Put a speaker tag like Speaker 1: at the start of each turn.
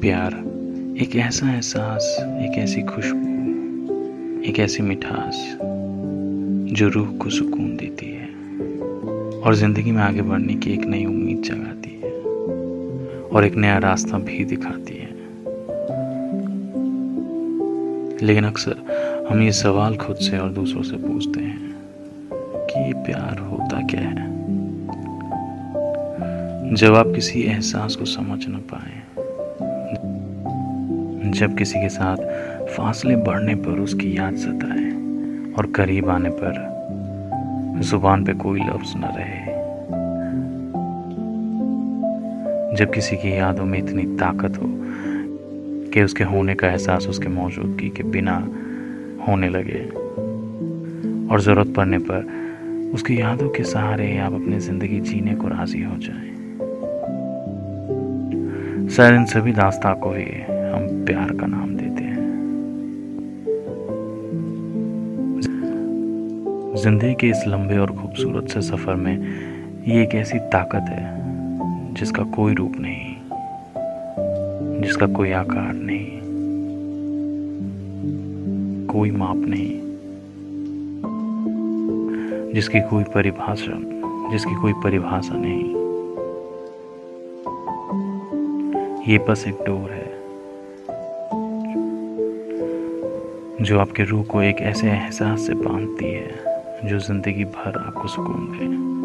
Speaker 1: प्यार, एक ऐसा एहसास, एक ऐसी खुशबू, एक ऐसी मिठास जो रूह को सुकून देती है और ज़िंदगी में आगे बढ़ने की एक नई उम्मीद जगाती है और एक नया रास्ता भी दिखाती है। लेकिन अक्सर हम ये सवाल खुद से और दूसरों से पूछते हैं कि ये प्यार होता क्या है? जब आप किसी एहसास को समझ ना पाए जब किसी के साथ फासले बढ़ने पर उसकी याद सताए और करीब आने पर ज़ुबान पे कोई लफ्ज न रहे। जब किसी की यादों में इतनी ताकत हो कि उसके होने का एहसास उसके मौजूदगी के बिना होने लगे और ज़रूरत पड़ने पर उसकी यादों के सहारे आप अपनी ज़िंदगी जीने को राज़ी हो जाएँ। शायद इन सभी दास्ता को ही हम प्यार का नाम देते हैं। ज़िंदगी के इस लंबे और खूबसूरत से सफ़र में ये एक ऐसी ताकत है, जिसका कोई रूप नहीं, जिसका कोई आकार नहीं, कोई माप नहीं, जिसकी कोई परिभाषा जिसकी कोई परिभाषा नहीं। ये बस एक डोर है। जो आपके रूह को एक ऐसे एहसास से बांधती है, जो ज़िंदगी भर आपको सुकून दे।